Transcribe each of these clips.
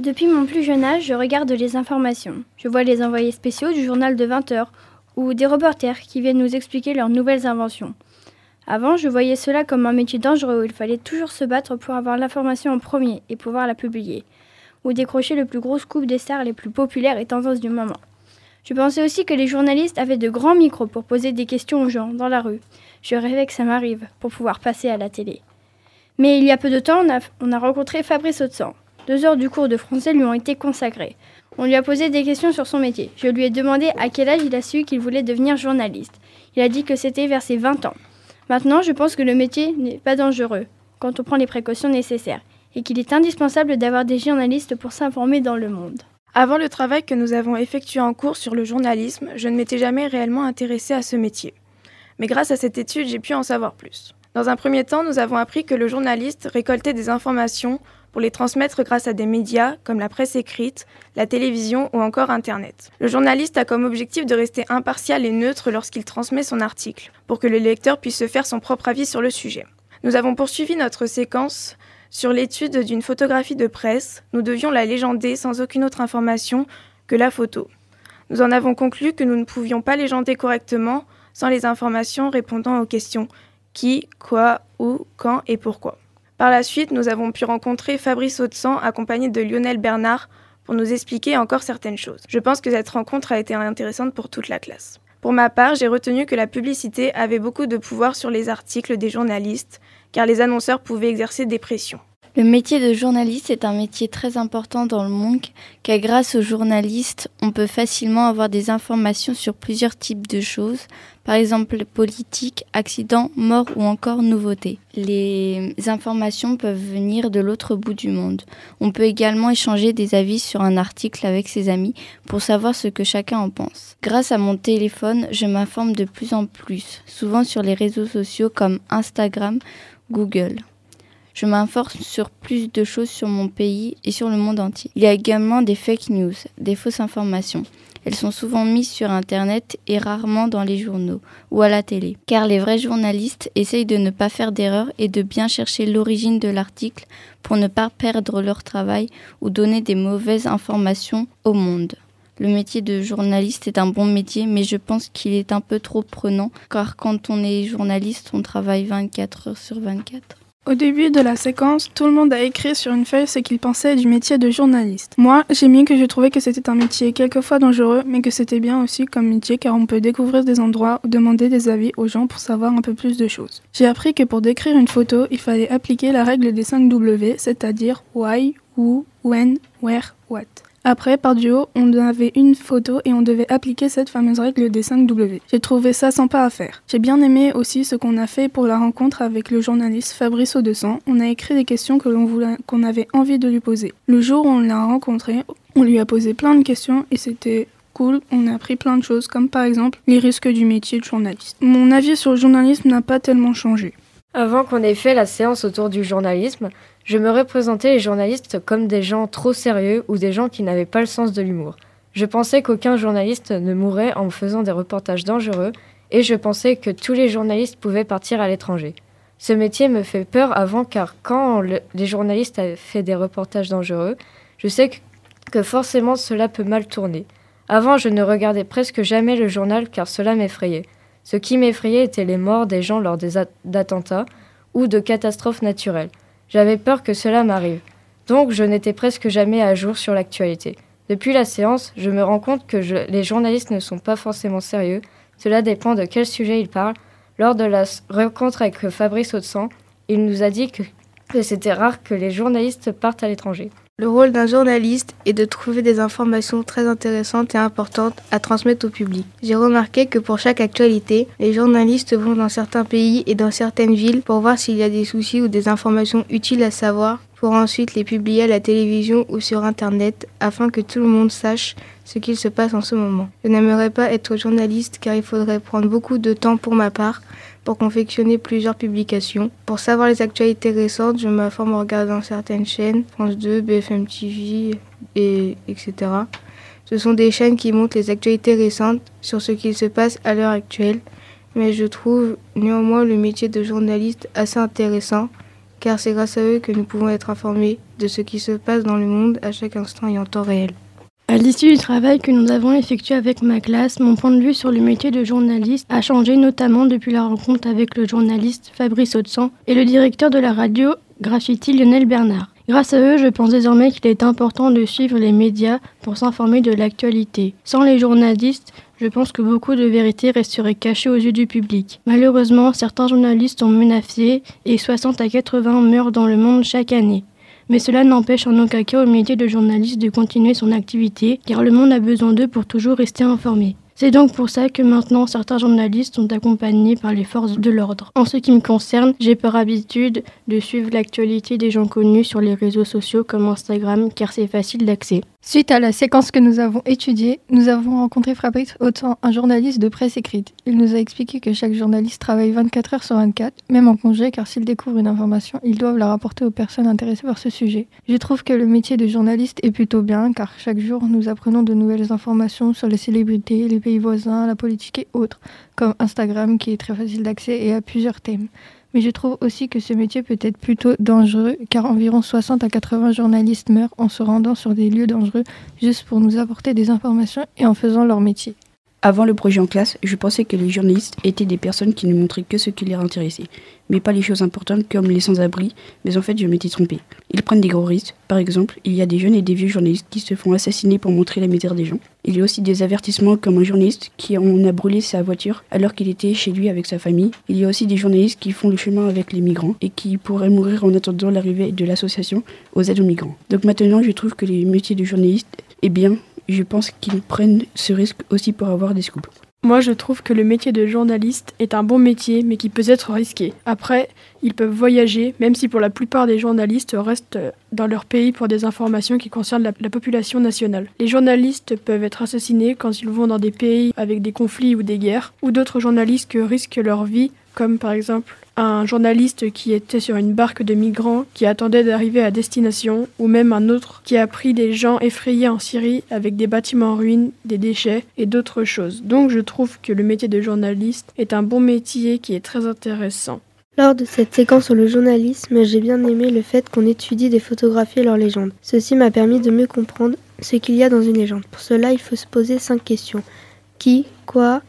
Depuis mon plus jeune âge, je regarde les informations. Je vois les envoyés spéciaux du journal de 20 heures ou des reporters qui viennent nous expliquer leurs nouvelles inventions. Avant, je voyais cela comme un métier dangereux où il fallait toujours se battre pour avoir l'information en premier et pouvoir la publier, ou décrocher le plus gros scoop des stars les plus populaires et tendances du moment. Je pensais aussi que les journalistes avaient de grands micros pour poser des questions aux gens dans la rue. Je rêvais que ça m'arrive pour pouvoir passer à la télé. Mais il y a peu de temps, on a, on a rencontré Fabrice Autsan. Deux heures du cours de français lui ont été consacrées. On lui a posé des questions sur son métier. Je lui ai demandé à quel âge il a su qu'il voulait devenir journaliste. Il a dit que c'était vers ses 20 ans. Maintenant, je pense que le métier n'est pas dangereux quand on prend les précautions nécessaires et qu'il est indispensable d'avoir des journalistes pour s'informer dans le monde. Avant le travail que nous avons effectué en cours sur le journalisme, je ne m'étais jamais réellement intéressée à ce métier. Mais grâce à cette étude, j'ai pu en savoir plus. Dans un premier temps, nous avons appris que le journaliste récoltait des informations pour les transmettre grâce à des médias comme la presse écrite, la télévision ou encore Internet. Le journaliste a comme objectif de rester impartial et neutre lorsqu'il transmet son article, pour que le lecteur puisse se faire son propre avis sur le sujet. Nous avons poursuivi notre séquence sur l'étude d'une photographie de presse, nous devions la légender sans aucune autre information que la photo. Nous en avons conclu que nous ne pouvions pas légender correctement sans les informations répondant aux questions qui, quoi, où, quand et pourquoi. Par la suite, nous avons pu rencontrer Fabrice Autsan accompagné de Lionel Bernard pour nous expliquer encore certaines choses. Je pense que cette rencontre a été intéressante pour toute la classe. Pour ma part, j'ai retenu que la publicité avait beaucoup de pouvoir sur les articles des journalistes car les annonceurs pouvaient exercer des pressions. Le métier de journaliste est un métier très important dans le monde, car grâce aux journalistes, on peut facilement avoir des informations sur plusieurs types de choses, par exemple politique, accidents, morts ou encore nouveautés. Les informations peuvent venir de l'autre bout du monde. On peut également échanger des avis sur un article avec ses amis pour savoir ce que chacun en pense. Grâce à mon téléphone, je m'informe de plus en plus, souvent sur les réseaux sociaux comme Instagram Google. Je m'informe sur plus de choses sur mon pays et sur le monde entier. Il y a également des fake news, des fausses informations. Elles sont souvent mises sur Internet et rarement dans les journaux ou à la télé. Car les vrais journalistes essayent de ne pas faire d'erreur et de bien chercher l'origine de l'article pour ne pas perdre leur travail ou donner des mauvaises informations au monde. Le métier de journaliste est un bon métier, mais je pense qu'il est un peu trop prenant, car quand on est journaliste, on travaille 24 heures sur 24. Au début de la séquence, tout le monde a écrit sur une feuille ce qu'il pensait du métier de journaliste. Moi, j'ai mis que je trouvais que c'était un métier quelquefois dangereux, mais que c'était bien aussi comme métier car on peut découvrir des endroits ou demander des avis aux gens pour savoir un peu plus de choses. J'ai appris que pour décrire une photo, il fallait appliquer la règle des 5 W, c'est-à-dire why, who, when, where, what. Après, par duo, on avait une photo et on devait appliquer cette fameuse règle des 5 W. J'ai trouvé ça sympa à faire. J'ai bien aimé aussi ce qu'on a fait pour la rencontre avec le journaliste Fabrice Audescent. On a écrit des questions qu'on avait envie de lui poser. Le jour où on l'a rencontré, on lui a posé plein de questions et c'était cool, on a appris plein de choses, comme par exemple les risques du métier de journaliste. Mon avis sur le journalisme n'a pas tellement changé. Avant qu'on ait fait la séance autour du journalisme, je me représentais les journalistes comme des gens trop sérieux ou des gens qui n'avaient pas le sens de l'humour. Je pensais qu'aucun journaliste ne mourrait en faisant des reportages dangereux et je pensais que tous les journalistes pouvaient partir à l'étranger. Ce métier me fait peur avant car quand les journalistes avaient fait des reportages dangereux, je sais que, que forcément cela peut mal tourner. Avant, je ne regardais presque jamais le journal car cela m'effrayait. Ce qui m'effrayait était les morts des gens lors d'attentats ou de catastrophes naturelles. J'avais peur que cela m'arrive. Donc je n'étais presque jamais à jour sur l'actualité. Depuis la séance, je me rends compte que les journalistes ne sont pas forcément sérieux. Cela dépend de quel sujet ils parlent. Lors de la rencontre avec Fabrice Autsan, il nous a dit que c'était rare que les journalistes partent à l'étranger. Le rôle d'un journaliste est de trouver des informations très intéressantes et importantes à transmettre au public. J'ai remarqué que pour chaque actualité, les journalistes vont dans certains pays et dans certaines villes pour voir s'il y a des soucis ou des informations utiles à savoir pour ensuite les publier à la télévision ou sur Internet afin que tout le monde sache ce qu'il se passe en ce moment. Je n'aimerais pas être journaliste car il faudrait prendre beaucoup de temps pour ma part pour confectionner plusieurs publications. Pour savoir les actualités récentes, je m'informe en regardant certaines chaînes, France 2, BFM TV, et, etc. Ce sont des chaînes qui montrent les actualités récentes sur ce qu'il se passe à l'heure actuelle, mais je trouve néanmoins le métier de journaliste assez intéressant car c'est grâce à eux que nous pouvons être informés de ce qui se passe dans le monde à chaque instant et en temps réel. À l'issue du travail que nous avons effectué avec ma classe, mon point de vue sur le métier de journaliste a changé notamment depuis la rencontre avec le journaliste Fabrice Audsan et le directeur de la radio Graffiti Lionel Bernard. Grâce à eux, je pense désormais qu'il est important de suivre les médias pour s'informer de l'actualité. Sans les journalistes, je pense que beaucoup de vérités resteraient cachées aux yeux du public. Malheureusement, certains journalistes sont menacés et 60 à 80 meurent dans le monde chaque année. Mais cela n'empêche en aucun cas au métier de journaliste de continuer son activité, car le monde a besoin d'eux pour toujours rester informé. C'est donc pour ça que maintenant certains journalistes sont accompagnés par les forces de l'ordre. En ce qui me concerne, j'ai pour habitude de suivre l'actualité des gens connus sur les réseaux sociaux comme Instagram car c'est facile d'accès. Suite à la séquence que nous avons étudiée, nous avons rencontré Fabrice Autant, un journaliste de presse écrite. Il nous a expliqué que chaque journaliste travaille 24 heures sur 24, même en congé, car s'ils découvrent une information, ils doivent la rapporter aux personnes intéressées par ce sujet. Je trouve que le métier de journaliste est plutôt bien, car chaque jour nous apprenons de nouvelles informations sur les célébrités, les pays voisins, la politique et autres, comme Instagram qui est très facile d'accès et a plusieurs thèmes. Mais je trouve aussi que ce métier peut être plutôt dangereux car environ 60 à 80 journalistes meurent en se rendant sur des lieux dangereux juste pour nous apporter des informations et en faisant leur métier. Avant le projet en classe, je pensais que les journalistes étaient des personnes qui ne montraient que ce qui les intéressait, mais pas les choses importantes comme les sans-abri, mais en fait je m'étais trompé. Ils prennent des gros risques, par exemple, il y a des jeunes et des vieux journalistes qui se font assassiner pour montrer la misère des gens. Il y a aussi des avertissements comme un journaliste qui en a brûlé sa voiture alors qu'il était chez lui avec sa famille. Il y a aussi des journalistes qui font le chemin avec les migrants et qui pourraient mourir en attendant l'arrivée de l'association aux aides aux migrants. Donc maintenant je trouve que les métiers de journaliste est bien je pense qu'ils prennent ce risque aussi pour avoir des scoops. Moi, je trouve que le métier de journaliste est un bon métier, mais qui peut être risqué. Après, ils peuvent voyager, même si pour la plupart des journalistes restent dans leur pays pour des informations qui concernent la, la, population nationale. Les journalistes peuvent être assassinés quand ils vont dans des pays avec des conflits ou des guerres, ou d'autres journalistes que risquent leur vie, comme par exemple un journaliste qui était sur une barque de migrants qui attendait d'arriver à destination, ou même un autre qui a pris des gens effrayés en Syrie avec des bâtiments en ruine, des déchets et d'autres choses. Donc je trouve que le métier de journaliste est un bon métier qui est très intéressant. Lors de cette séquence sur le journalisme, j'ai bien aimé le fait qu'on étudie des photographies et leurs légendes. Ceci m'a permis de mieux comprendre ce qu'il y a dans une légende. Pour cela, il faut se poser cinq questions. Qui, quoi,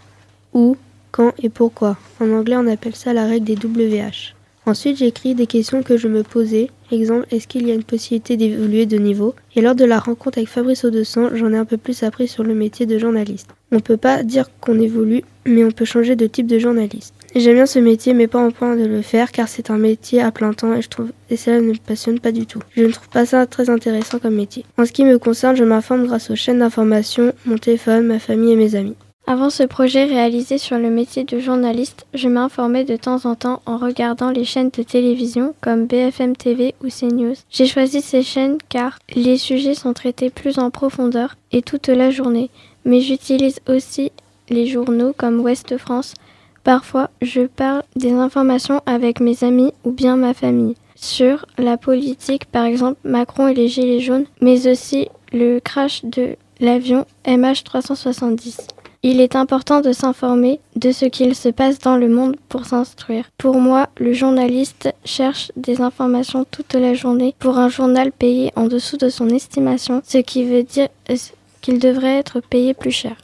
où, quand et pourquoi. En anglais, on appelle ça la règle des WH. Ensuite, j'ai écrit des questions que je me posais. Exemple, est-ce qu'il y a une possibilité d'évoluer de niveau? Et lors de la rencontre avec Fabrice Audescent, j'en ai un peu plus appris sur le métier de journaliste. On ne peut pas dire qu'on évolue, mais on peut changer de type de journaliste. J'aime bien ce métier, mais pas en point de le faire, car c'est un métier à plein temps et je trouve et cela ne me passionne pas du tout. Je ne trouve pas ça très intéressant comme métier. En ce qui me concerne, je m'informe grâce aux chaînes d'information, mon téléphone, ma famille et mes amis. Avant ce projet réalisé sur le métier de journaliste, je m'informais de temps en temps en regardant les chaînes de télévision comme BFM TV ou CNews. J'ai choisi ces chaînes car les sujets sont traités plus en profondeur et toute la journée, mais j'utilise aussi les journaux comme Ouest France. Parfois, je parle des informations avec mes amis ou bien ma famille sur la politique, par exemple Macron et les Gilets jaunes, mais aussi le crash de l'avion MH370. Il est important de s'informer de ce qu'il se passe dans le monde pour s'instruire. Pour moi, le journaliste cherche des informations toute la journée pour un journal payé en dessous de son estimation, ce qui veut dire qu'il devrait être payé plus cher.